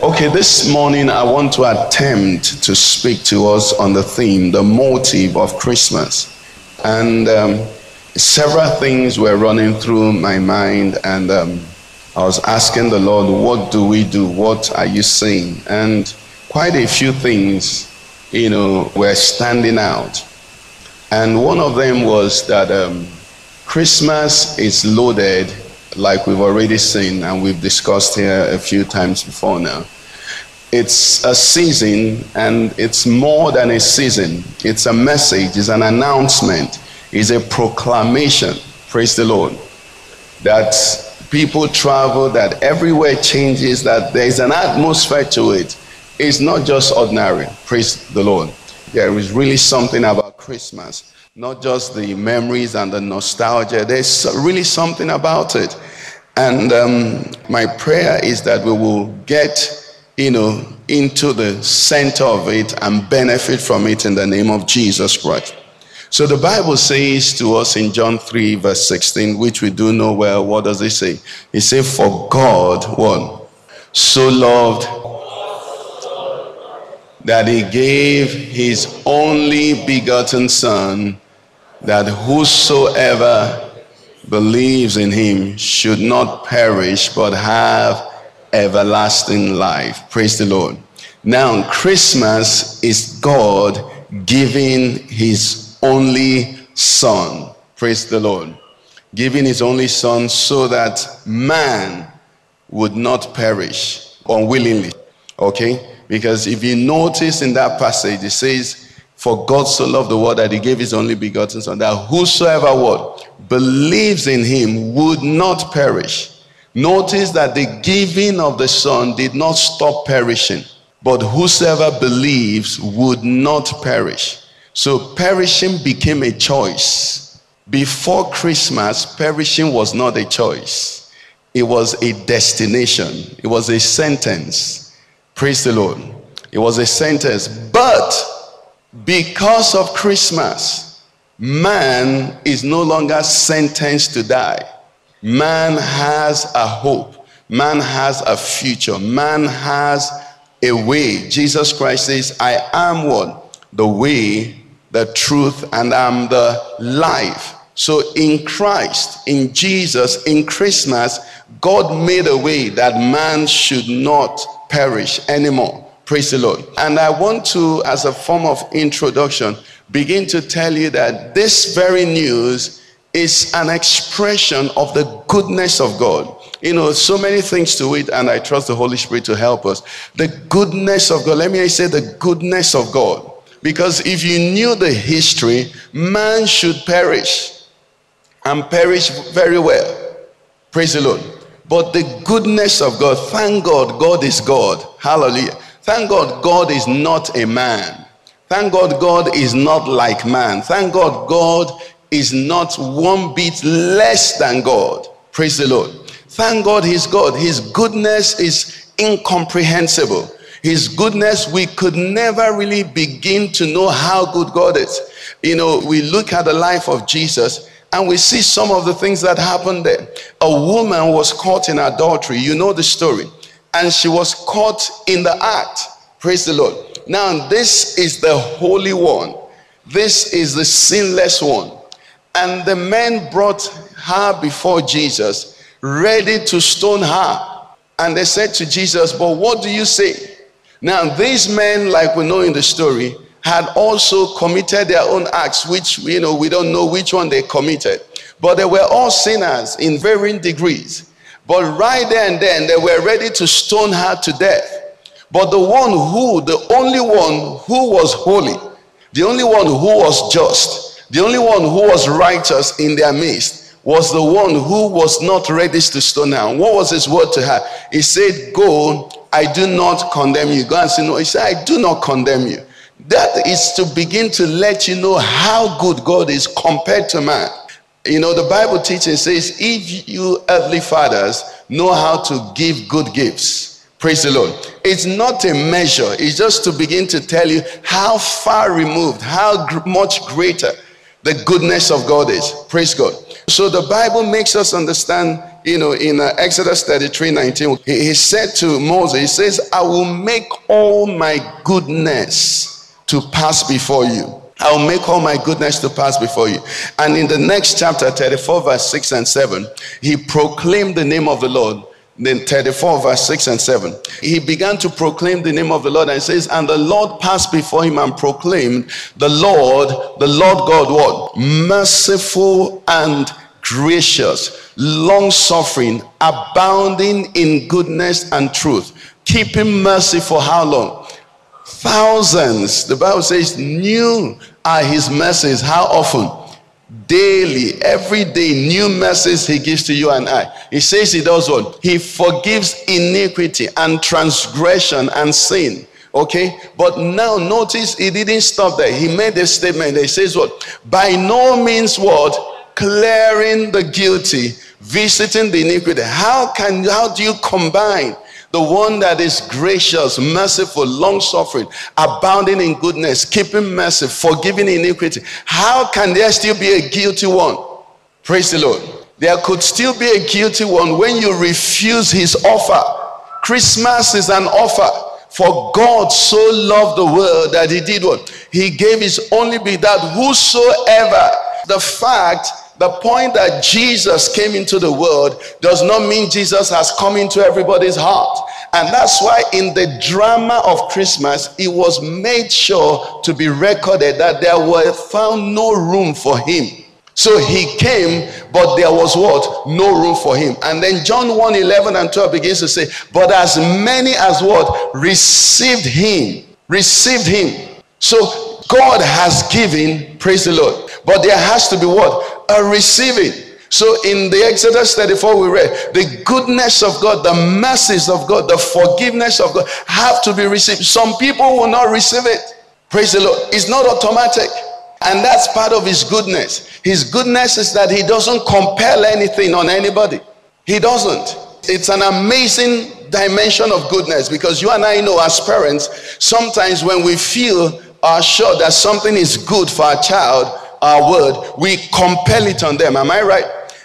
Okay, this morning I want to attempt to speak to us on the theme, the motive of Christmas. And um, several things were running through my mind, and um, I was asking the Lord, What do we do? What are you saying? And quite a few things, you know, were standing out. And one of them was that um, Christmas is loaded like we've already seen and we've discussed here a few times before now. It's a season and it's more than a season. It's a message, it's an announcement, it's a proclamation. Praise the Lord. That people travel, that everywhere changes, that there's an atmosphere to it. It's not just ordinary. Praise the Lord. There is really something about Christmas not just the memories and the nostalgia. There's really something about it. And um, my prayer is that we will get, you know, into the center of it and benefit from it in the name of Jesus Christ. So the Bible says to us in John 3, verse 16, which we do know well, what does it say? It says, For God, what? So loved that he gave his only begotten Son that whosoever believes in him should not perish but have everlasting life. Praise the Lord. Now, Christmas is God giving his only son. Praise the Lord. Giving his only son so that man would not perish unwillingly. Okay? Because if you notice in that passage, it says, for God so loved the world that he gave his only begotten son, that whosoever would believes in him would not perish. Notice that the giving of the son did not stop perishing, but whosoever believes would not perish. So perishing became a choice. Before Christmas, perishing was not a choice. It was a destination. It was a sentence. Praise the Lord. It was a sentence. But because of Christmas, man is no longer sentenced to die. Man has a hope. Man has a future. Man has a way. Jesus Christ says, I am what? The way, the truth, and I'm the life. So in Christ, in Jesus, in Christmas, God made a way that man should not perish anymore. Praise the Lord. And I want to, as a form of introduction, begin to tell you that this very news is an expression of the goodness of God. You know, so many things to it, and I trust the Holy Spirit to help us. The goodness of God. Let me say the goodness of God. Because if you knew the history, man should perish and perish very well. Praise the Lord. But the goodness of God, thank God, God is God. Hallelujah. Thank God, God is not a man. Thank God, God is not like man. Thank God, God is not one bit less than God. Praise the Lord. Thank God, He's God. His goodness is incomprehensible. His goodness, we could never really begin to know how good God is. You know, we look at the life of Jesus and we see some of the things that happened there. A woman was caught in adultery. You know the story and she was caught in the act. Praise the Lord. Now, this is the Holy One, this is the sinless one. And the men brought her before Jesus, ready to stone her. And they said to Jesus, But what do you say? Now, these men, like we know in the story, had also committed their own acts, which you know we don't know which one they committed. But they were all sinners in varying degrees. But right there and then, they were ready to stone her to death. But the one who, the only one who was holy, the only one who was just, the only one who was righteous in their midst, was the one who was not ready to stone her. What was his word to her? He said, Go I do not condemn you. God said, No, he said, I do not condemn you. That is to begin to let you know how good God is compared to man. You know, the Bible teaching says, if you earthly fathers know how to give good gifts, praise the Lord. It's not a measure, it's just to begin to tell you how far removed, how gr- much greater the goodness of God is. Praise God. So the Bible makes us understand, you know, in uh, Exodus 33 19, he, he said to Moses, He says, I will make all my goodness to pass before you. I will make all my goodness to pass before you. And in the next chapter, 34, verse 6 and 7, he proclaimed the name of the Lord. Then 34, verse 6 and 7. He began to proclaim the name of the Lord and says, And the Lord passed before him and proclaimed, The Lord, the Lord God, what? Merciful and gracious, long suffering, abounding in goodness and truth, keeping mercy for how long? Thousands. The Bible says, New are his mercies. How often? Daily, every day, new mercies he gives to you and I. He says he does what? He forgives iniquity and transgression and sin. Okay, but now notice he didn't stop there. He made a statement. He says, What? By no means, what? Clearing the guilty, visiting the iniquity. How can how do you combine the one that is gracious, merciful, long suffering, abounding in goodness, keeping mercy, forgiving iniquity. How can there still be a guilty one? Praise the Lord. There could still be a guilty one when you refuse his offer. Christmas is an offer. For God so loved the world that he did what? He gave his only begotten whosoever, the fact the point that Jesus came into the world does not mean Jesus has come into everybody's heart. And that's why in the drama of Christmas, it was made sure to be recorded that there were found no room for him. So he came, but there was what? No room for him. And then John 1 11 and 12 begins to say, But as many as what? Received him. Received him. So God has given, praise the Lord. But there has to be what? A receiving. So in the Exodus 34 we read, the goodness of God, the mercies of God, the forgiveness of God have to be received. Some people will not receive it. Praise the Lord. It's not automatic. And that's part of his goodness. His goodness is that he doesn't compel anything on anybody. He doesn't. It's an amazing dimension of goodness because you and I know as parents, sometimes when we feel are sure that something is good for our child, our word, we compel it on them. Am I right?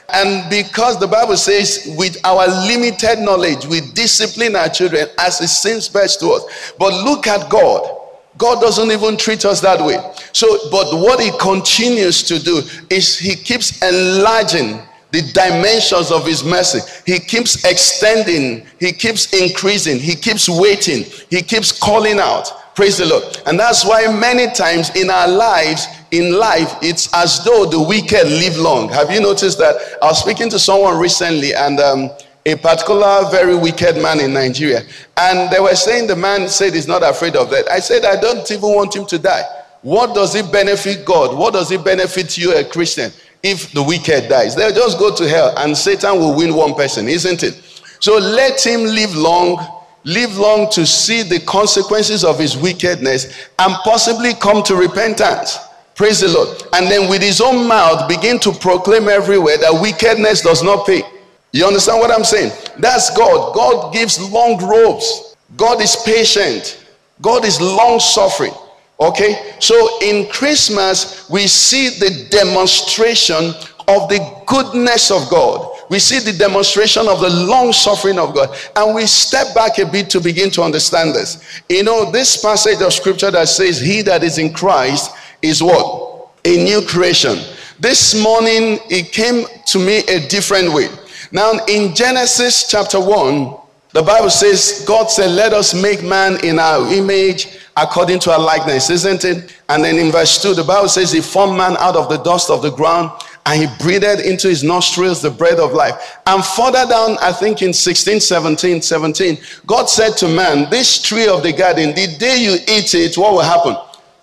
And because the Bible says, with our limited knowledge, we discipline our children as it seems best to us. But look at God. God doesn't even treat us that way. So, but what He continues to do is He keeps enlarging the dimensions of His mercy. He keeps extending, He keeps increasing, He keeps waiting, He keeps calling out. Praise the Lord. And that's why many times in our lives, in life, it's as though the wicked live long. Have you noticed that? I was speaking to someone recently, and um, a particular very wicked man in Nigeria, and they were saying the man said he's not afraid of that. I said, I don't even want him to die. What does it benefit God? What does it benefit you, a Christian, if the wicked dies? They'll just go to hell, and Satan will win one person, isn't it? So let him live long live long to see the consequences of his wickedness and possibly come to repentance. Praise the Lord. And then with his own mouth begin to proclaim everywhere that wickedness does not pay. You understand what I'm saying? That's God. God gives long robes. God is patient. God is long suffering. Okay? So in Christmas, we see the demonstration of the goodness of God. We see the demonstration of the long suffering of God. And we step back a bit to begin to understand this. You know, this passage of scripture that says, He that is in Christ is what? A new creation. This morning, it came to me a different way. Now, in Genesis chapter 1, the Bible says, God said, Let us make man in our image according to our likeness, isn't it? And then in verse 2, the Bible says, He formed man out of the dust of the ground and he breathed into his nostrils the breath of life. And further down, I think in 16, 17, 17, God said to man, This tree of the garden, the day you eat it, what will happen?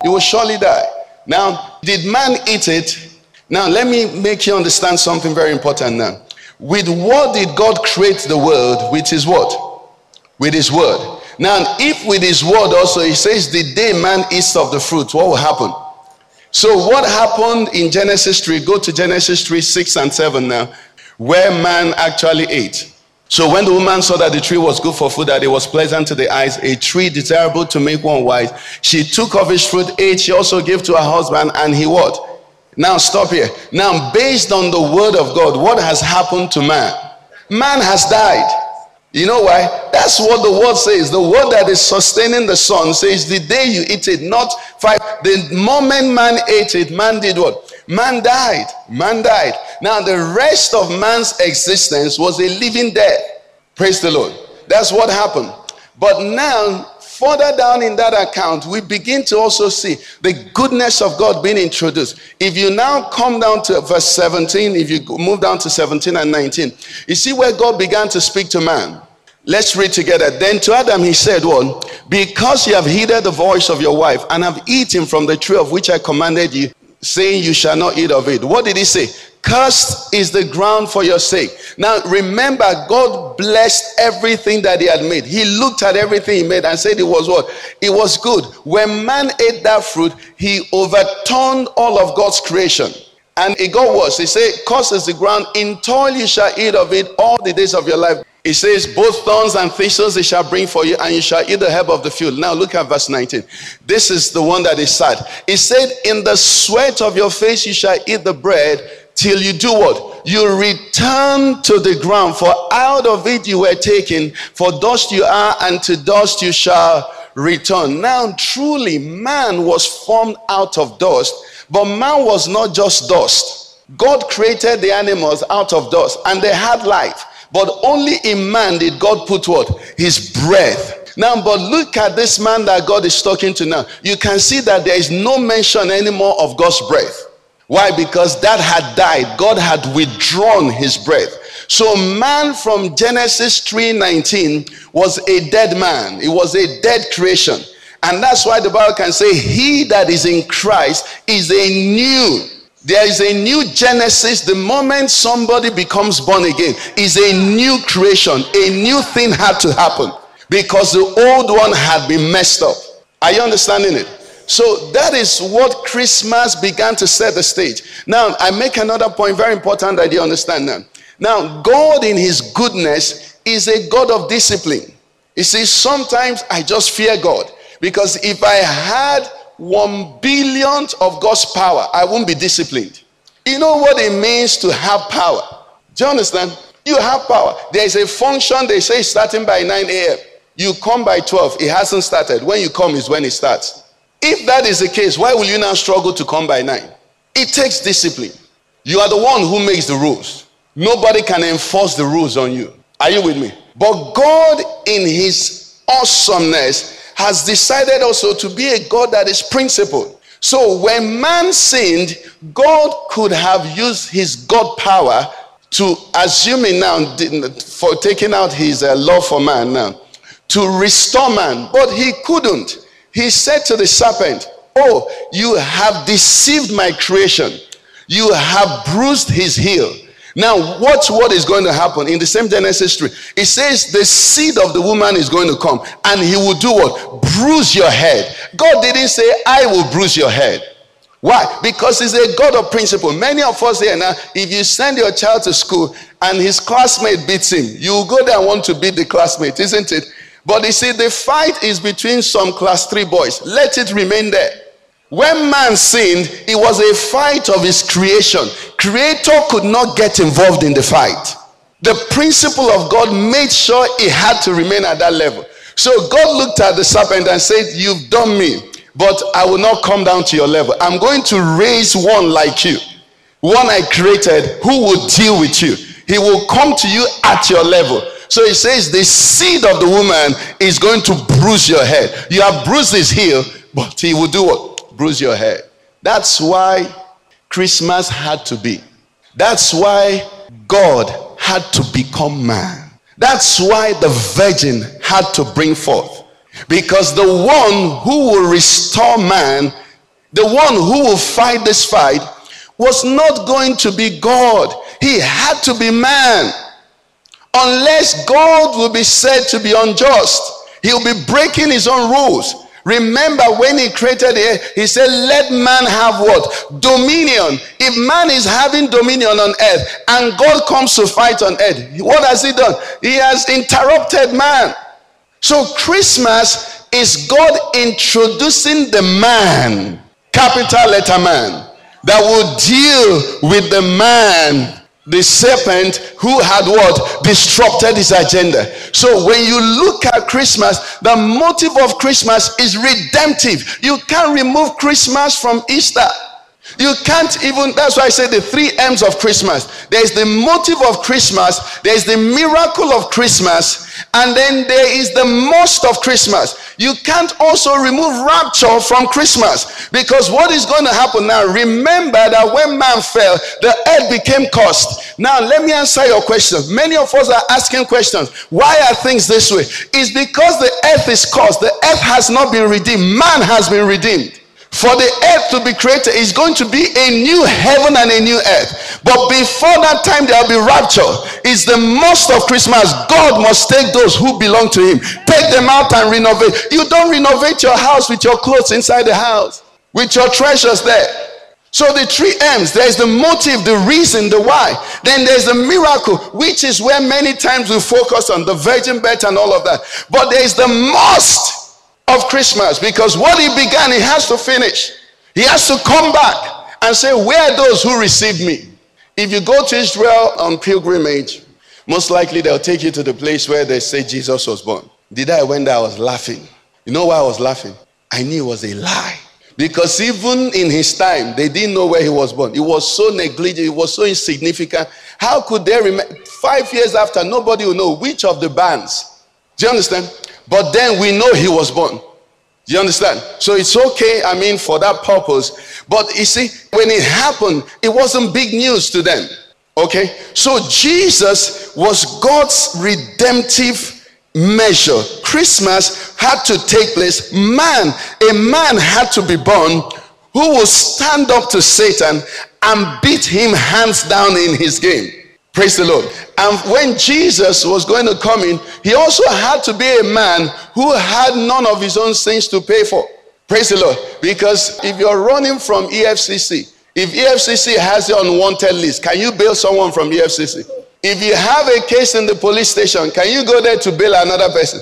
You will surely die. Now, did man eat it? Now, let me make you understand something very important now. With what did God create the world? Which is what? With his word. Now, if with his word also, he says, the day man eats of the fruit, what will happen? So, what happened in Genesis 3? Go to Genesis 3, 6 and 7 now, where man actually ate. So when the woman saw that the tree was good for food, that it was pleasant to the eyes, a tree desirable to make one wise, she took of its fruit, ate. She also gave to her husband, and he what? Now stop here. Now, based on the word of God, what has happened to man? Man has died. You know why? That's what the word says. The word that is sustaining the son says, The day you eat it, not five. The moment man ate it, man did what? Man died. Man died. Now, the rest of man's existence was a living death. Praise the Lord. That's what happened. But now, further down in that account, we begin to also see the goodness of God being introduced. If you now come down to verse 17, if you move down to 17 and 19, you see where God began to speak to man. Let's read together. Then to Adam he said, One, because you have heeded the voice of your wife and have eaten from the tree of which I commanded you, saying you shall not eat of it. What did he say? Cursed is the ground for your sake. Now remember, God blessed everything that he had made. He looked at everything he made and said it was what? It was good. When man ate that fruit, he overturned all of God's creation. And it got worse. He said, Cursed is the ground, in toil you shall eat of it all the days of your life. It says, Both thorns and thistles they shall bring for you, and you shall eat the herb of the field. Now look at verse 19. This is the one that is sad. It said, In the sweat of your face you shall eat the bread till you do what? You return to the ground, for out of it you were taken, for dust you are, and to dust you shall return. Now, truly, man was formed out of dust, but man was not just dust. God created the animals out of dust, and they had life. But only in man did God put what? His breath. Now, but look at this man that God is talking to now. You can see that there is no mention anymore of God's breath. Why? Because that had died. God had withdrawn his breath. So man from Genesis 3:19 was a dead man. It was a dead creation. And that's why the Bible can say he that is in Christ is a new there is a new Genesis. The moment somebody becomes born again, is a new creation. A new thing had to happen because the old one had been messed up. Are you understanding it? So that is what Christmas began to set the stage. Now, I make another point very important that you understand now. Now, God in his goodness is a God of discipline. You see, sometimes I just fear God because if I had one billionth of God's power, I won't be disciplined. You know what it means to have power? Do you understand? You have power. There is a function they say starting by 9 a.m. You come by 12. It hasn't started. When you come is when it starts. If that is the case, why will you now struggle to come by 9? It takes discipline. You are the one who makes the rules. Nobody can enforce the rules on you. Are you with me? But God, in His awesomeness, has decided also to be a God that is principled. So when man sinned, God could have used his God power to assuming now for taking out his uh, love for man now to restore man, but he couldn't. He said to the serpent, "Oh, you have deceived my creation. You have bruised his heel." Now, watch what is going to happen in the same Genesis 3. It says the seed of the woman is going to come and he will do what? Bruise your head. God didn't say, I will bruise your head. Why? Because he's a God of principle. Many of us here now, if you send your child to school and his classmate beats him, you go there and want to beat the classmate, isn't it? But you see, the fight is between some class three boys. Let it remain there. When man sinned, it was a fight of his creation. Creator could not get involved in the fight. The principle of God made sure it had to remain at that level. So God looked at the serpent and said, You've done me, but I will not come down to your level. I'm going to raise one like you, one I created who will deal with you. He will come to you at your level. So he says, The seed of the woman is going to bruise your head. You have bruised his heel, but he will do what? bruise your head. That's why Christmas had to be. That's why God had to become man. That's why the virgin had to bring forth. Because the one who will restore man, the one who will fight this fight, was not going to be God. He had to be man. Unless God will be said to be unjust. He'll be breaking his own rules. Remember when he created it, he said, Let man have what? Dominion. If man is having dominion on earth and God comes to fight on earth, what has he done? He has interrupted man. So Christmas is God introducing the man, capital letter man, that will deal with the man the serpent who had what disrupted his agenda so when you look at christmas the motive of christmas is redemptive you can't remove christmas from easter you can't even, that's why I say the three M's of Christmas. There's the motive of Christmas, there's the miracle of Christmas, and then there is the most of Christmas. You can't also remove rapture from Christmas because what is going to happen now? Remember that when man fell, the earth became cursed. Now, let me answer your question. Many of us are asking questions. Why are things this way? It's because the earth is cursed. The earth has not been redeemed, man has been redeemed. For the earth to be created is going to be a new heaven and a new earth. But before that time, there will be rapture. It's the most of Christmas. God must take those who belong to Him, take them out and renovate. You don't renovate your house with your clothes inside the house, with your treasures there. So the three M's there's the motive, the reason, the why. Then there's the miracle, which is where many times we focus on the virgin birth and all of that. But there's the must of Christmas because what he began, he has to finish. He has to come back and say, Where are those who received me? If you go to Israel on pilgrimage, most likely they'll take you to the place where they say Jesus was born. Did I there? I was laughing. You know why I was laughing? I knew it was a lie. Because even in his time, they didn't know where he was born. It was so negligent, it was so insignificant. How could they remember? Five years after, nobody will know which of the bands. Do you understand? But then we know he was born. Do you understand? So it's okay, I mean, for that purpose. But you see, when it happened, it wasn't big news to them. Okay? So Jesus was God's redemptive measure. Christmas had to take place. Man, a man had to be born who will stand up to Satan and beat him hands down in his game. Praise the Lord. And when Jesus was going to come in, he also had to be a man who had none of his own sins to pay for. Praise the Lord. Because if you're running from EFCC, if EFCC has you on wanted list, can you bail someone from EFCC? If you have a case in the police station, can you go there to bail another person?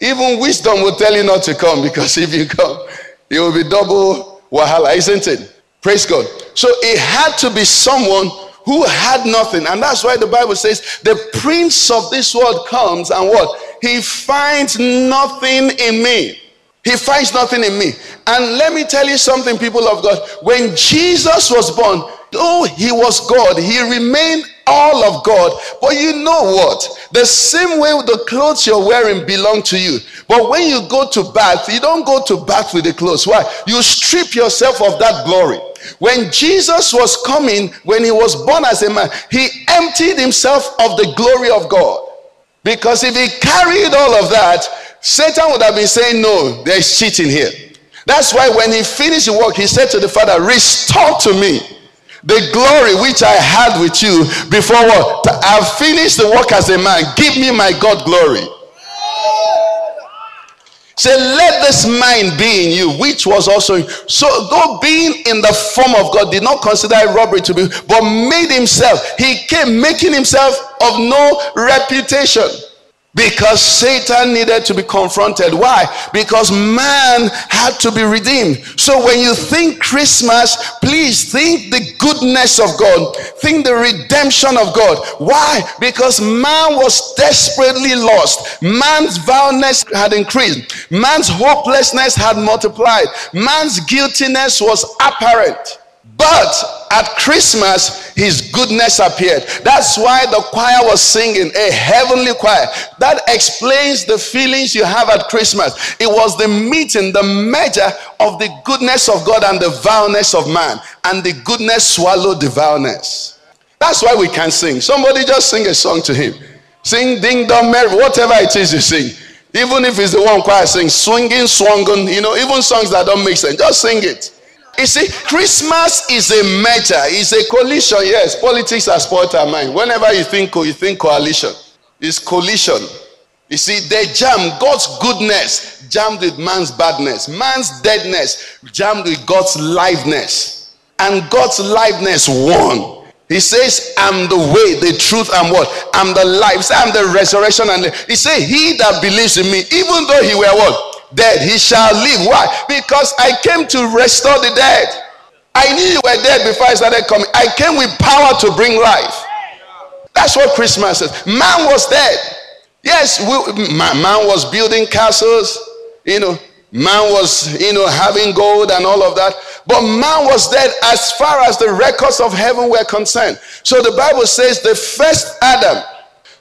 Even wisdom will tell you not to come because if you come, it will be double wahala, isn't it? Praise God. So it had to be someone who had nothing. And that's why the Bible says the prince of this world comes and what? He finds nothing in me. He finds nothing in me. And let me tell you something, people of God. When Jesus was born, though he was God, he remained all of God. But you know what? The same way the clothes you're wearing belong to you. But when you go to bath, you don't go to bath with the clothes. Why? You strip yourself of that glory. When Jesus was coming, when he was born as a man, he emptied himself of the glory of God. Because if he carried all of that, Satan would have been saying, No, there's cheating here. That's why when he finished the work, he said to the Father, Restore to me the glory which I had with you before what? I've finished the work as a man. Give me my God glory. Say, let this mind be in you, which was also in. So, though being in the form of God did not consider robbery to be, but made himself, he came making himself of no reputation. Because Satan needed to be confronted. Why? Because man had to be redeemed. So when you think Christmas, please think the goodness of God. Think the redemption of God. Why? Because man was desperately lost. Man's vileness had increased. Man's hopelessness had multiplied. Man's guiltiness was apparent. But at Christmas, his goodness appeared. That's why the choir was singing a heavenly choir. That explains the feelings you have at Christmas. It was the meeting, the measure of the goodness of God and the vileness of man. And the goodness swallowed the vileness. That's why we can sing. Somebody just sing a song to him. Sing ding dong merry, whatever it is you sing. Even if it's the one choir sing, swinging, swanging, you know, even songs that don't make sense, just sing it. You see, Christmas is a merger, it's a coalition. Yes, politics has spoiled our mind. Whenever you think oh, you think coalition. It's collision. You see, they jam God's goodness jammed with man's badness, man's deadness jammed with God's liveness, and God's liveness won. He says, I'm the way, the truth, and what? I'm the life. I'm the resurrection. And the... he said, He that believes in me, even though he were what? Dead, he shall live. Why? Because I came to restore the dead. I knew you were dead before I started coming. I came with power to bring life. That's what Christmas is. Man was dead. Yes, we, man, man was building castles, you know, Man was, you know, having gold and all of that. But man was dead as far as the records of heaven were concerned. So the Bible says the first Adam,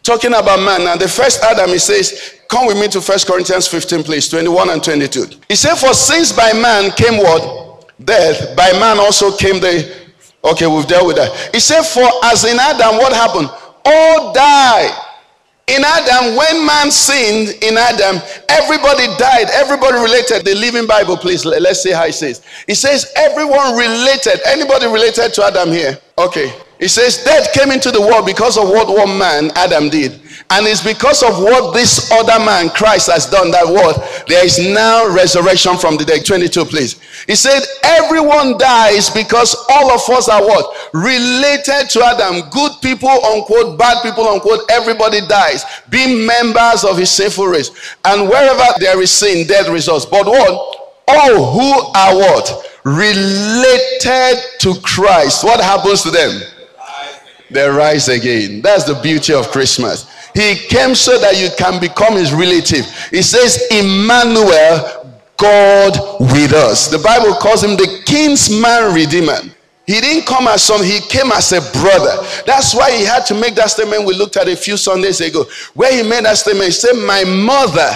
talking about man, and the first Adam, he says, come with me to First Corinthians 15, please, 21 and 22. He said, For since by man came what? Death. By man also came the. Okay, we've dealt with that. He said, For as in Adam, what happened? All died. In Adam, when man sinned in Adam, everybody died. Everybody related. The Living Bible, please. Let's see how it says. It says everyone related. Anybody related to Adam here? Okay. It says death came into the world because of what one man, Adam, did. And it's because of what this other man, Christ, has done that what? There is now resurrection from the dead. 22, please. He said, Everyone dies because all of us are what? Related to Adam. Good people, unquote, bad people, unquote. Everybody dies. Being members of his sinful race. And wherever there is sin, death results. But what? All who are what? Related to Christ. What happens to them? They rise again. That's the beauty of Christmas. He came so that you can become his relative. He says, Emmanuel, God with us. The Bible calls him the kinsman redeemer. He didn't come as son, he came as a brother. That's why he had to make that statement we looked at a few Sundays ago, where he made that statement. He said, My mother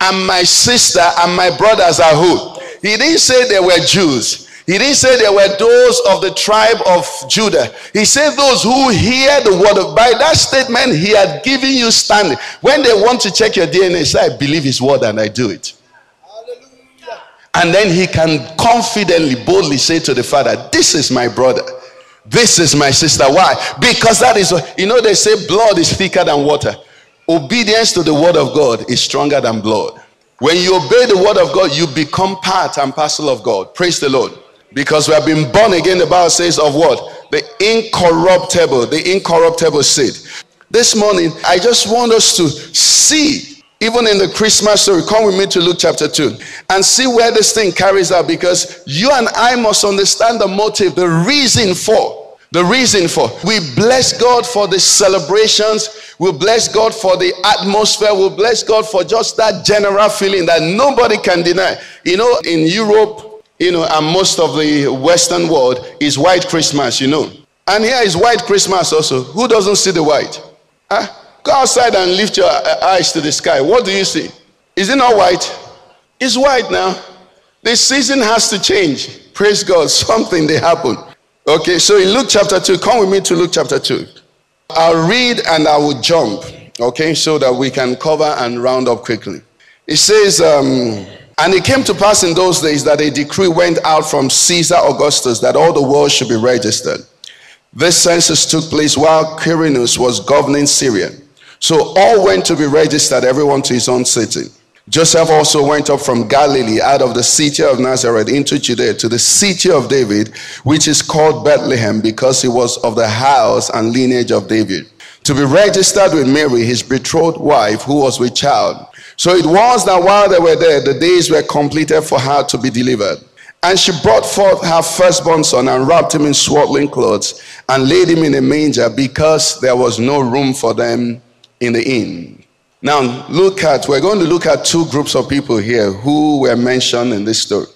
and my sister and my brothers are who? He didn't say they were Jews. He didn't say there were those of the tribe of Judah. He said those who hear the word of by that statement he had given you standing. When they want to check your DNA, say, I believe his word and I do it. Hallelujah. And then he can confidently, boldly say to the father, This is my brother. This is my sister. Why? Because that is what you know, they say blood is thicker than water. Obedience to the word of God is stronger than blood. When you obey the word of God, you become part and parcel of God. Praise the Lord. Because we have been born again, the Bible says, of what? The incorruptible, the incorruptible seed. This morning, I just want us to see, even in the Christmas story, come with me to Luke chapter 2 and see where this thing carries out because you and I must understand the motive, the reason for. The reason for we bless God for the celebrations, we bless God for the atmosphere, we bless God for just that general feeling that nobody can deny. You know, in Europe, you know, and most of the Western world is white Christmas, you know. And here is white Christmas also. Who doesn't see the white? Huh? Go outside and lift your eyes to the sky. What do you see? Is it not white? It's white now. The season has to change. Praise God. Something they happen. Okay, so in Luke chapter 2, come with me to Luke chapter 2. I'll read and I will jump, okay, so that we can cover and round up quickly. It says, um, and it came to pass in those days that a decree went out from Caesar Augustus that all the world should be registered. This census took place while Quirinus was governing Syria. So all went to be registered, everyone to his own city. Joseph also went up from Galilee out of the city of Nazareth into Judea to the city of David, which is called Bethlehem, because he was of the house and lineage of David, to be registered with Mary, his betrothed wife, who was with child. So it was that while they were there, the days were completed for her to be delivered. And she brought forth her firstborn son and wrapped him in swaddling clothes and laid him in a manger because there was no room for them in the inn. Now, look at, we're going to look at two groups of people here who were mentioned in this story.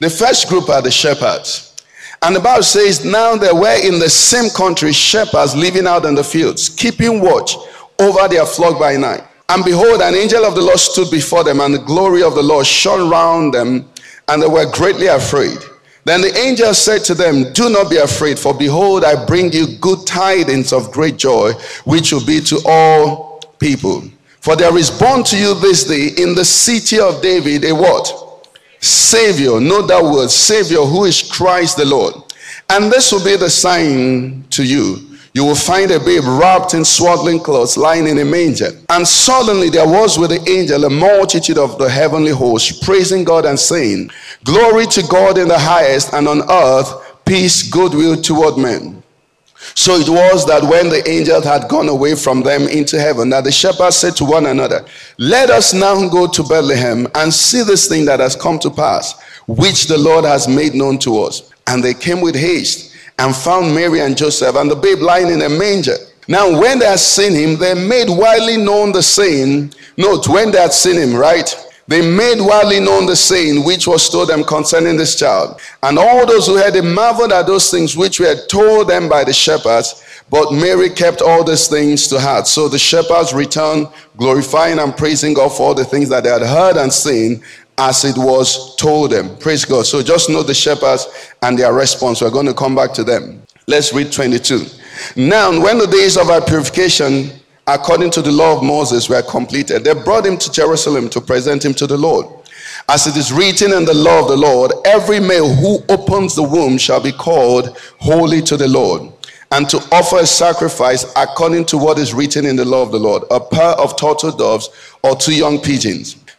The first group are the shepherds. And the Bible says, now there were in the same country shepherds living out in the fields, keeping watch over their flock by night. And behold, an angel of the Lord stood before them, and the glory of the Lord shone round them, and they were greatly afraid. Then the angel said to them, Do not be afraid, for behold, I bring you good tidings of great joy, which will be to all people. For there is born to you this day in the city of David a what? Savior. Note that word, Savior, who is Christ the Lord. And this will be the sign to you you will find a babe wrapped in swaddling clothes lying in a manger. And suddenly there was with the angel a multitude of the heavenly host praising God and saying, Glory to God in the highest, and on earth peace, goodwill toward men. So it was that when the angels had gone away from them into heaven, that the shepherds said to one another, Let us now go to Bethlehem and see this thing that has come to pass, which the Lord has made known to us. And they came with haste and found Mary and Joseph and the babe lying in a manger. Now, when they had seen him, they made widely known the saying. Note, when they had seen him, right? They made widely known the saying which was told them concerning this child. And all those who heard it marveled at those things which were told them by the shepherds. But Mary kept all these things to heart. So the shepherds returned, glorifying and praising God for all the things that they had heard and seen as it was told them. Praise God. So just know the shepherds and their response. We're going to come back to them. Let's read 22. Now, when the days of our purification, according to the law of Moses, were completed, they brought him to Jerusalem to present him to the Lord. As it is written in the law of the Lord, every male who opens the womb shall be called holy to the Lord, and to offer a sacrifice according to what is written in the law of the Lord a pair of turtle doves or two young pigeons.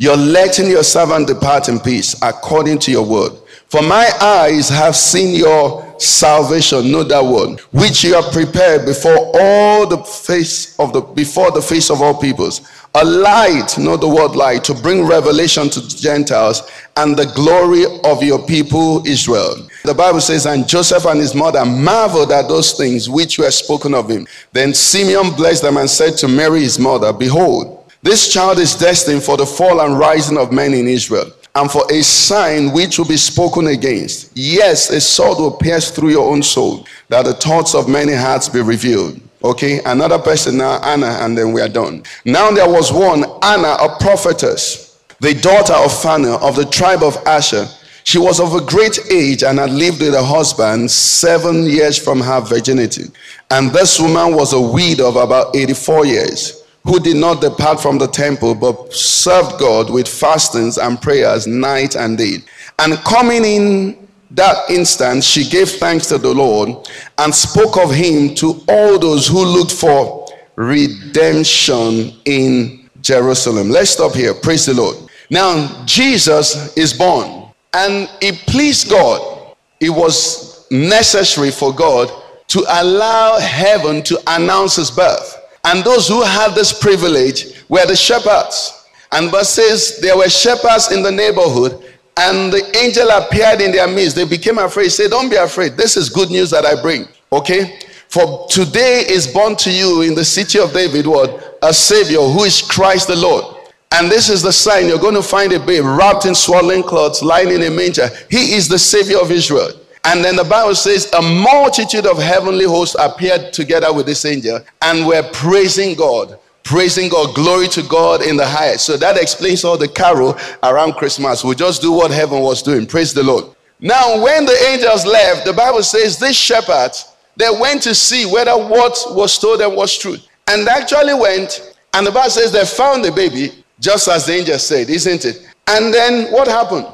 you're letting your servant depart in peace according to your word. For my eyes have seen your salvation, know that word, which you have prepared before all the face of the before the face of all peoples. A light, know the word light, to bring revelation to the Gentiles and the glory of your people Israel. The Bible says, and Joseph and his mother marveled at those things which were spoken of him. Then Simeon blessed them and said to Mary his mother, Behold, this child is destined for the fall and rising of men in Israel, and for a sign which will be spoken against. Yes, a sword will pierce through your own soul, that the thoughts of many hearts be revealed. Okay, another person now, Anna, and then we are done. Now there was one, Anna, a prophetess, the daughter of Phanuel of the tribe of Asher. She was of a great age and had lived with her husband seven years from her virginity. And this woman was a widow of about 84 years who did not depart from the temple, but served God with fastings and prayers night and day. And coming in that instant, she gave thanks to the Lord and spoke of him to all those who looked for redemption in Jerusalem. Let's stop here. Praise the Lord. Now, Jesus is born, and it pleased God. It was necessary for God to allow heaven to announce his birth. And those who had this privilege were the shepherds. And but says there were shepherds in the neighborhood, and the angel appeared in their midst. They became afraid. Say, Don't be afraid. This is good news that I bring. Okay? For today is born to you in the city of David what? A savior who is Christ the Lord. And this is the sign you're going to find a babe wrapped in swaddling clothes, lying in a manger. He is the savior of Israel. And then the Bible says, a multitude of heavenly hosts appeared together with this angel and were praising God. Praising God, glory to God in the highest. So that explains all the carol around Christmas. We just do what heaven was doing. Praise the Lord. Now, when the angels left, the Bible says this shepherd, they went to see whether what was told them was true. And they actually went, and the Bible says they found the baby, just as the angel said, isn't it? And then what happened?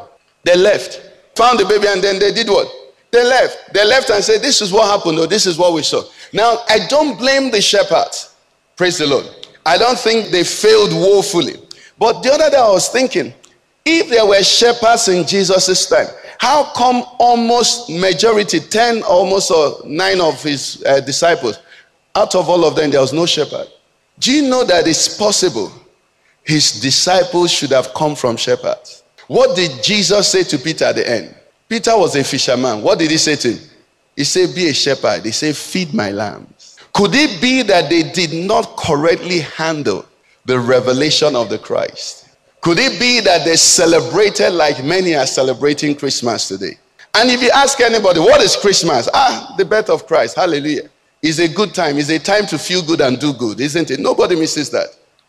They left, found the baby, and then they did what? They left. They left and said, This is what happened, or this is what we saw. Now, I don't blame the shepherds. Praise the Lord. I don't think they failed woefully. But the other day I was thinking, if there were shepherds in Jesus' time, how come almost majority, 10 almost or 9 of his uh, disciples, out of all of them, there was no shepherd? Do you know that it's possible his disciples should have come from shepherds? What did Jesus say to Peter at the end? Peter was a fisherman. What did he say to him? He said, Be a shepherd. He said, Feed my lambs. Could it be that they did not correctly handle the revelation of the Christ? Could it be that they celebrated like many are celebrating Christmas today? And if you ask anybody, what is Christmas? Ah, the birth of Christ. Hallelujah. It's a good time. It's a time to feel good and do good, isn't it? Nobody misses that.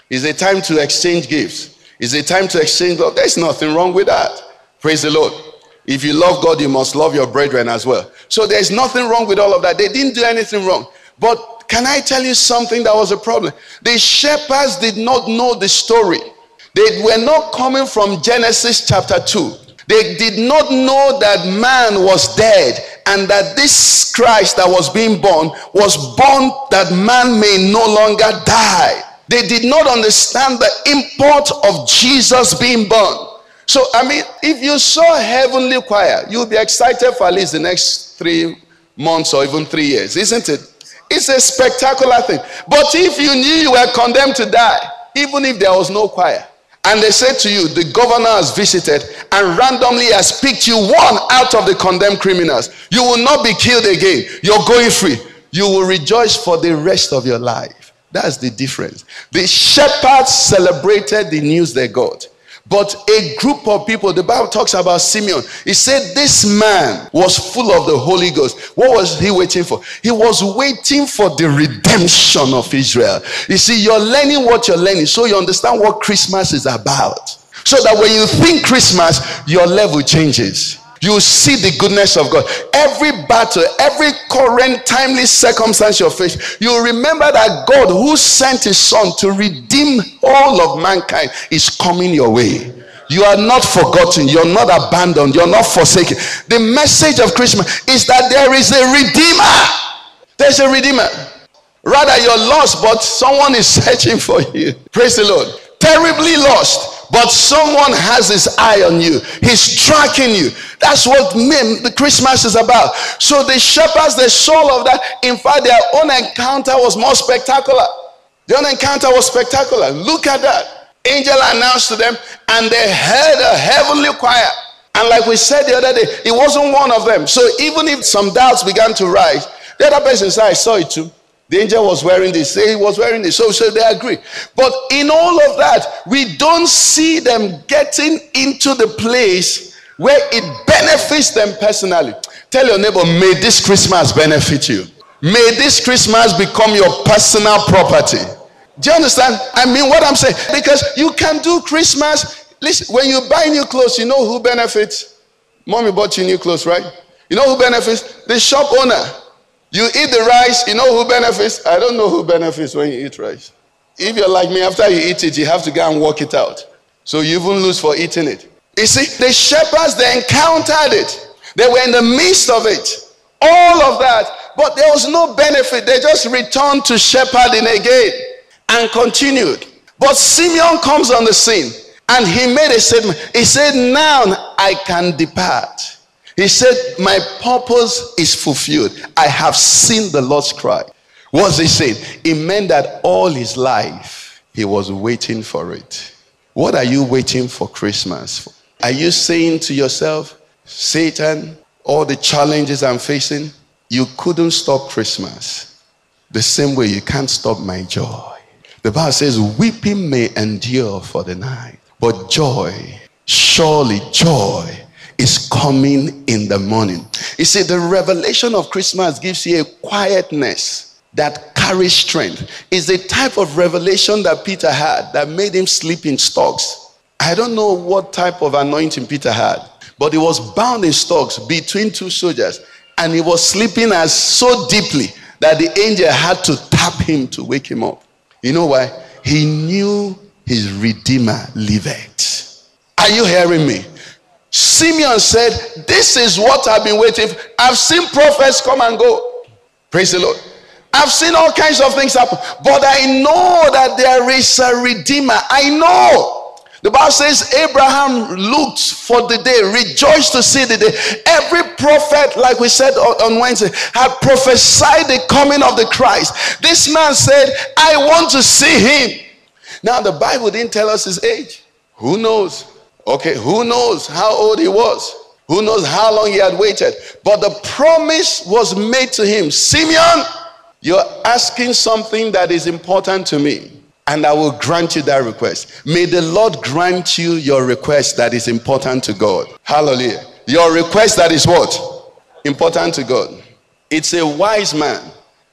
It's a time to exchange gifts. It's a time to exchange love. There's nothing wrong with that. Praise the Lord. If you love God, you must love your brethren as well. So there's nothing wrong with all of that. They didn't do anything wrong. But can I tell you something that was a problem? The shepherds did not know the story. They were not coming from Genesis chapter 2. They did not know that man was dead and that this Christ that was being born was born that man may no longer die. They did not understand the import of Jesus being born. So, I mean, if you saw heavenly choir, you'll be excited for at least the next three months or even three years, isn't it? It's a spectacular thing. But if you knew you were condemned to die, even if there was no choir, and they said to you, the governor has visited and randomly has picked you one out of the condemned criminals, you will not be killed again. You're going free. You will rejoice for the rest of your life. That's the difference. The shepherds celebrated the news they got. But a group of people, the Bible talks about Simeon. He said this man was full of the Holy Ghost. What was he waiting for? He was waiting for the redemption of Israel. You see, you're learning what you're learning, so you understand what Christmas is about. So that when you think Christmas, your level changes you see the goodness of God. Every battle, every current timely circumstance you face, you remember that God who sent his son to redeem all of mankind is coming your way. You are not forgotten, you're not abandoned, you're not forsaken. The message of Christmas is that there is a redeemer. There's a redeemer. Rather, you're lost, but someone is searching for you. Praise the Lord. Terribly lost but someone has his eye on you. He's tracking you. That's what the Christmas is about. So the shepherds, they saw of that. In fact, their own encounter was more spectacular. Their own encounter was spectacular. Look at that. Angel announced to them, and they heard a heavenly choir. And like we said the other day, it wasn't one of them. So even if some doubts began to rise, the other person said, I saw it too. The angel was wearing this, he was wearing this. So, so they agree. But in all of that, we don't see them getting into the place where it benefits them personally. Tell your neighbor, may this Christmas benefit you. May this Christmas become your personal property. Do you understand? I mean what I'm saying? Because you can do Christmas. Listen, when you buy new clothes, you know who benefits? Mommy bought you new clothes, right? You know who benefits? The shop owner. You eat the rice, you know who benefits? I don't know who benefits when you eat rice. If you're like me, after you eat it, you have to go and work it out. So you even lose for eating it. You see, the shepherds, they encountered it. They were in the midst of it. All of that. But there was no benefit. They just returned to shepherding again and continued. But Simeon comes on the scene and he made a statement. He said, Now I can depart. He said, My purpose is fulfilled. I have seen the Lord's Christ. What's he saying? It meant that all his life he was waiting for it. What are you waiting for Christmas for? Are you saying to yourself, Satan, all the challenges I'm facing, you couldn't stop Christmas. The same way you can't stop my joy. The Bible says, Weeping may endure for the night, but joy, surely joy is coming in the morning. You see, the revelation of Christmas gives you a quietness that carries strength. It's the type of revelation that Peter had that made him sleep in stocks. I don't know what type of anointing Peter had, but he was bound in stocks between two soldiers, and he was sleeping as so deeply that the angel had to tap him to wake him up. You know why? He knew his Redeemer liveth. Are you hearing me? Simeon said, This is what I've been waiting for. I've seen prophets come and go. Praise the Lord. I've seen all kinds of things happen, but I know that there is a redeemer. I know. The Bible says Abraham looked for the day, rejoiced to see the day. Every prophet, like we said on Wednesday, had prophesied the coming of the Christ. This man said, I want to see him. Now, the Bible didn't tell us his age. Who knows? Okay, who knows how old he was? Who knows how long he had waited? But the promise was made to him Simeon, you're asking something that is important to me, and I will grant you that request. May the Lord grant you your request that is important to God. Hallelujah. Your request that is what? Important to God. It's a wise man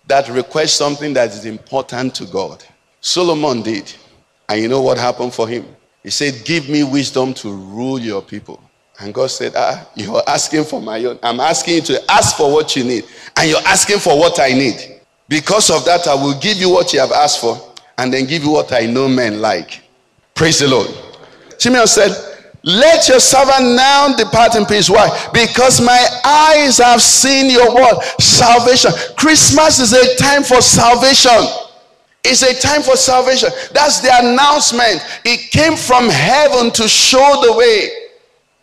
that requests something that is important to God. Solomon did. And you know what happened for him? He said, Give me wisdom to rule your people. And God said, Ah, you're asking for my own. I'm asking you to ask for what you need. And you're asking for what I need. Because of that, I will give you what you have asked for and then give you what I know men like. Praise the Lord. Simeon said, Let your servant now depart in peace. Why? Because my eyes have seen your word. Salvation. Christmas is a time for salvation. It's a time for salvation. That's the announcement. It came from heaven to show the way.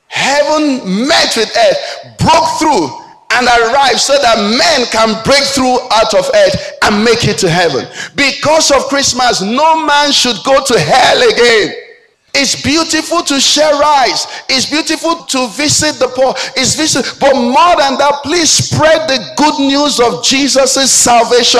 Heaven met with earth, broke through, and arrive so that men can break through out of earth and make it to heaven. Because of Christmas, no man should go to hell again. It's beautiful to share rice. It's beautiful to visit the poor. It's visit, but more than that, please spread the good news of Jesus' salvation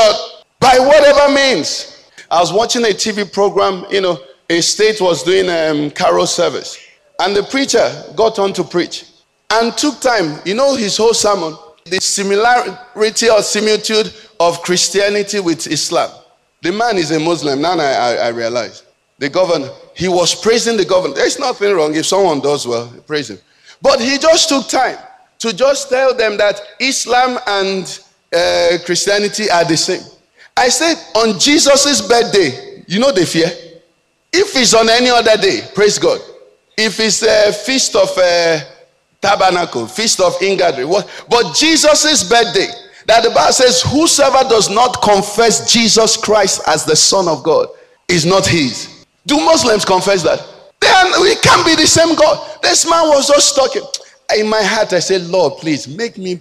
by whatever means. I was watching a TV program, you know, a state was doing a um, carol service, and the preacher got on to preach and took time. You know his whole sermon, the similarity or similitude of Christianity with Islam. The man is a Muslim. Now I, I, I realize. The governor, he was praising the governor. There's nothing wrong if someone does well, praise him. But he just took time to just tell them that Islam and uh, Christianity are the same. I said, on Jesus' birthday, you know the fear? If it's on any other day, praise God. If it's a feast of uh, tabernacle, feast of ingathering. But Jesus' birthday, that the Bible says, Whosoever does not confess Jesus Christ as the Son of God is not his. Do Muslims confess that? Then we can't be the same God. This man was just talking. In my heart, I said, Lord, please make me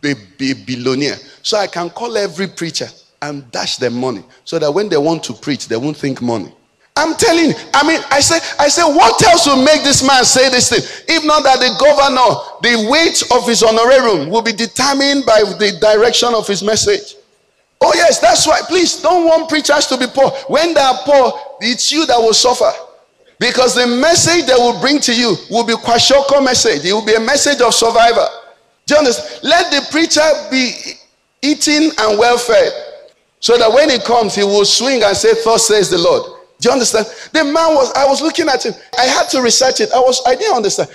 be, be billionaire so I can call every preacher and dash them money so that when they want to preach, they won't think money. I'm telling you, I mean, I say, I say, what else will make this man say this thing? If not that the governor, the weight of his honorarium will be determined by the direction of his message. Oh, yes, that's why. Please don't want preachers to be poor. When they are poor, it's you that will suffer. Because the message they will bring to you will be kwashiorkor message. It will be a message of survivor. Do you understand? Let the preacher be eating and well fed. So that when he comes, he will swing and say, Thus says the Lord. Do you understand? The man was, I was looking at him. I had to research it. I was, I didn't understand.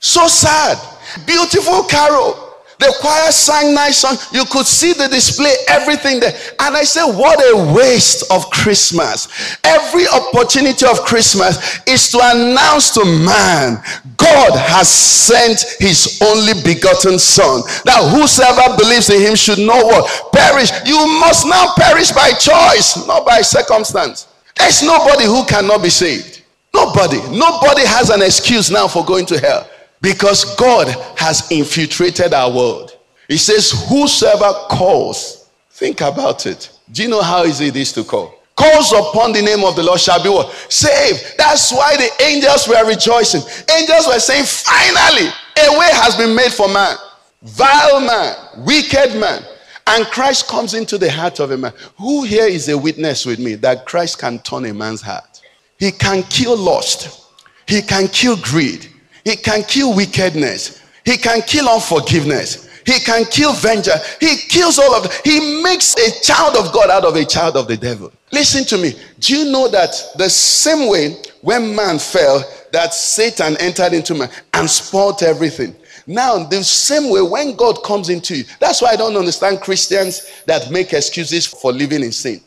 So sad. Beautiful carol. The choir sang nice song. You could see the display, everything there. And I said, what a waste of Christmas. Every opportunity of Christmas is to announce to man, God has sent his only begotten son. That whosoever believes in him should know what? Perish. You must now perish by choice, not by circumstance. There's nobody who cannot be saved. Nobody. Nobody has an excuse now for going to hell because God has infiltrated our world. He says, Whosoever calls, think about it. Do you know how easy it is to call? Calls upon the name of the Lord shall be what? Saved. That's why the angels were rejoicing. Angels were saying, Finally, a way has been made for man. Vile man, wicked man, and Christ comes into the heart of a man. Who here is a witness with me that Christ can turn a man's heart? He can kill lust. He can kill greed. He can kill wickedness. He can kill unforgiveness. He can kill vengeance. He kills all of. He makes a child of God out of a child of the devil. Listen to me. Do you know that the same way when man fell, that Satan entered into man and spoiled everything? Now, the same way when God comes into you, that's why I don't understand Christians that make excuses for living in sin.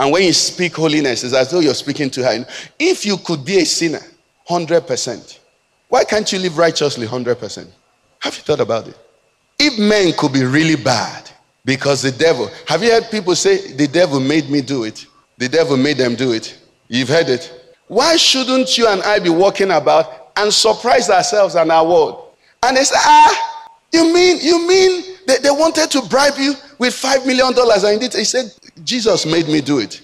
And when you speak holiness, it's as though you're speaking to her. If you could be a sinner 100%, why can't you live righteously 100%? Have you thought about it? If men could be really bad because the devil, have you heard people say, the devil made me do it? The devil made them do it. You've heard it. Why shouldn't you and I be walking about and surprise ourselves and our world? And they said, ah, you mean, you mean they, they wanted to bribe you with five million dollars? And he said, Jesus made me do it.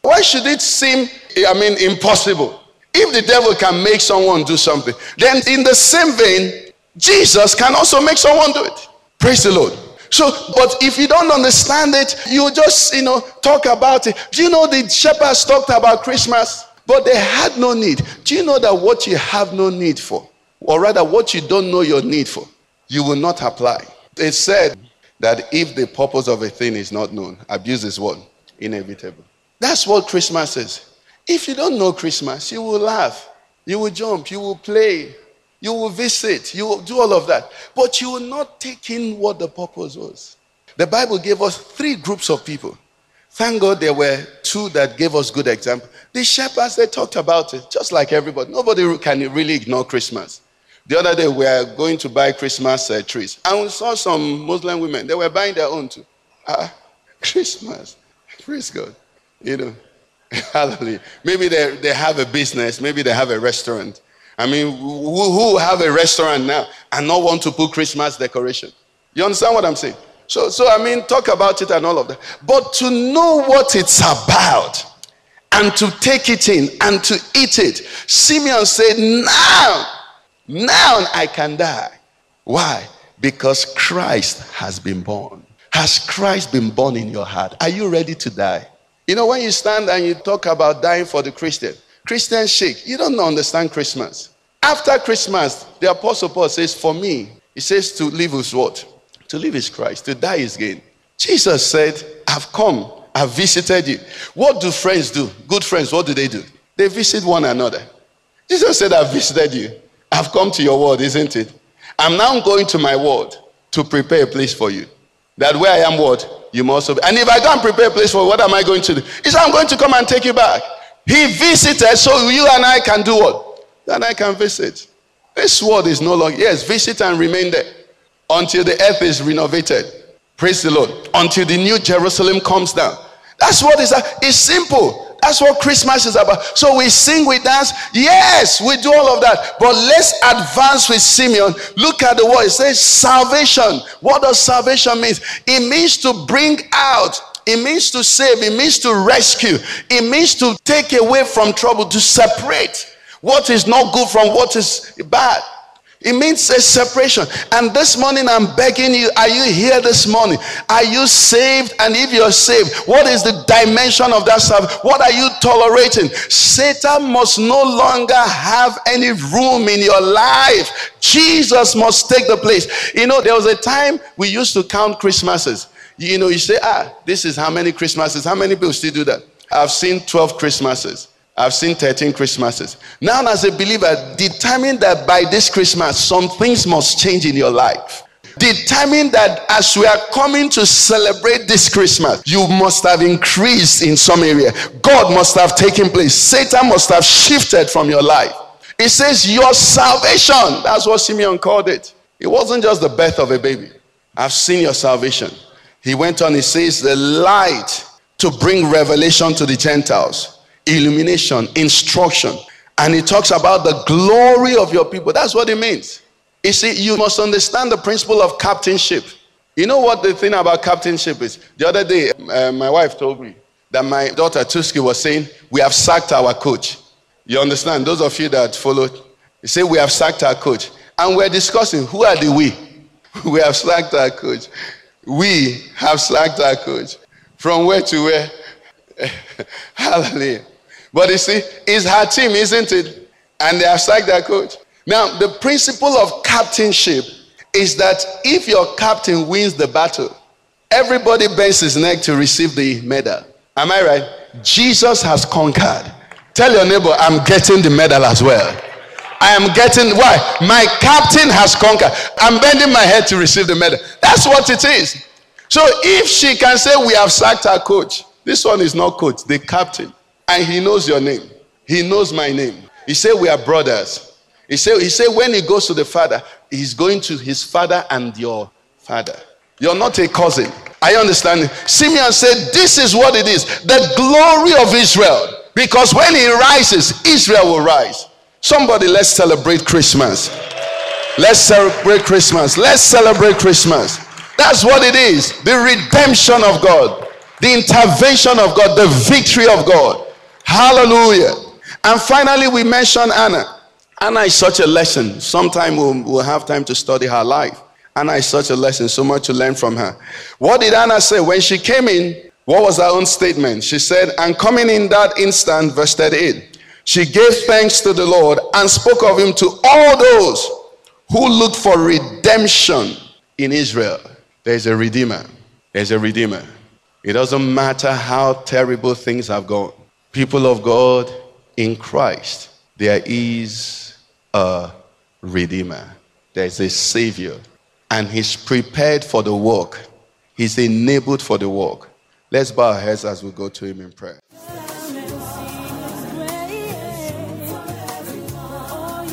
Why should it seem, I mean, impossible? If the devil can make someone do something, then in the same vein, Jesus can also make someone do it. Praise the Lord. So, but if you don't understand it, you just, you know, talk about it. Do you know the shepherds talked about Christmas, but they had no need? Do you know that what you have no need for or rather what you don't know your need for, you will not apply. It said that if the purpose of a thing is not known, abuse is what? Inevitable. That's what Christmas is. If you don't know Christmas, you will laugh, you will jump, you will play, you will visit, you will do all of that. But you will not take in what the purpose was. The Bible gave us three groups of people. Thank God there were two that gave us good example. The shepherds, they talked about it, just like everybody. Nobody can really ignore Christmas. The other day, we were going to buy Christmas uh, trees, and we saw some Muslim women. They were buying their own too. Ah, Christmas. Praise God. You know, hallelujah. Maybe they, they have a business, maybe they have a restaurant. I mean, who, who have a restaurant now and not want to put Christmas decoration? You understand what I'm saying? So, so I mean, talk about it and all of that. But to know what it's about and to take it in and to eat it, Simeon said, Now, now I can die. Why? Because Christ has been born. Has Christ been born in your heart? Are you ready to die? You know, when you stand and you talk about dying for the Christian, Christian shake, you don't understand Christmas. After Christmas, the Apostle Paul says, For me, he says to live is what? To live is Christ, to die is gain. Jesus said, I've come, I've visited you. What do friends do? Good friends, what do they do? They visit one another. Jesus said, I've visited you. I've come to your word, isn't it? I'm now going to my word to prepare a place for you. That where I am, what? You must be. And if I go and prepare a place for what am I going to do? He said, I'm going to come and take you back. He visited so you and I can do what? Then I can visit. This word is no longer, yes, visit and remain there until the earth is renovated. Praise the Lord. Until the new Jerusalem comes down. That's what is that. It's simple. That's what Christmas is about. So we sing, we dance. Yes, we do all of that. But let's advance with Simeon. Look at the word. It says salvation. What does salvation mean? It means to bring out it means to save, it means to rescue, it means to take away from trouble, to separate what is not good from what is bad. It means a separation. And this morning, I'm begging you, are you here this morning? Are you saved? And if you're saved, what is the dimension of that stuff? What are you tolerating? Satan must no longer have any room in your life. Jesus must take the place. You know, there was a time we used to count Christmases. You know, you say, ah, this is how many Christmases. How many people still do that? I've seen 12 Christmases. I've seen 13 Christmases. Now, as a believer, determine that by this Christmas, some things must change in your life. Determine that as we are coming to celebrate this Christmas, you must have increased in some area. God must have taken place. Satan must have shifted from your life. It says, Your salvation. That's what Simeon called it. It wasn't just the birth of a baby. I've seen your salvation. He went on, he says, the light to bring revelation to the Gentiles, illumination, instruction. And he talks about the glory of your people. That's what it means. You see, you must understand the principle of captainship. You know what the thing about captainship is? The other day, uh, my wife told me that my daughter Tuski was saying, We have sacked our coach. You understand? Those of you that followed, you say, We have sacked our coach. And we're discussing, Who are the we? we have sacked our coach we have slacked our coach. From where to where? Hallelujah. But you see, it's her team, isn't it? And they have sacked their coach. Now, the principle of captainship is that if your captain wins the battle, everybody bends his neck to receive the medal. Am I right? Jesus has conquered. Tell your neighbor, I'm getting the medal as well. I am getting why? My captain has conquered. I'm bending my head to receive the medal. That's what it is. So if she can say we have sacked our coach, this one is not coach, the captain. And he knows your name. He knows my name. He said we are brothers. He said, he said when he goes to the father, he's going to his father and your father. You're not a cousin. I understand. Simeon said, This is what it is the glory of Israel. Because when he rises, Israel will rise. Somebody, let's celebrate Christmas. Let's celebrate Christmas. Let's celebrate Christmas. That's what it is the redemption of God, the intervention of God, the victory of God. Hallelujah. And finally, we mention Anna. Anna is such a lesson. Sometime we'll, we'll have time to study her life. Anna is such a lesson, so much to learn from her. What did Anna say? When she came in, what was her own statement? She said, And coming in that instant, verse 38, she gave thanks to the Lord and spoke of him to all those who looked for redemption in Israel. There's a Redeemer. There's a Redeemer. It doesn't matter how terrible things have gone. People of God, in Christ, there is a Redeemer. There's a Savior. And He's prepared for the work, He's enabled for the work. Let's bow our heads as we go to Him in prayer.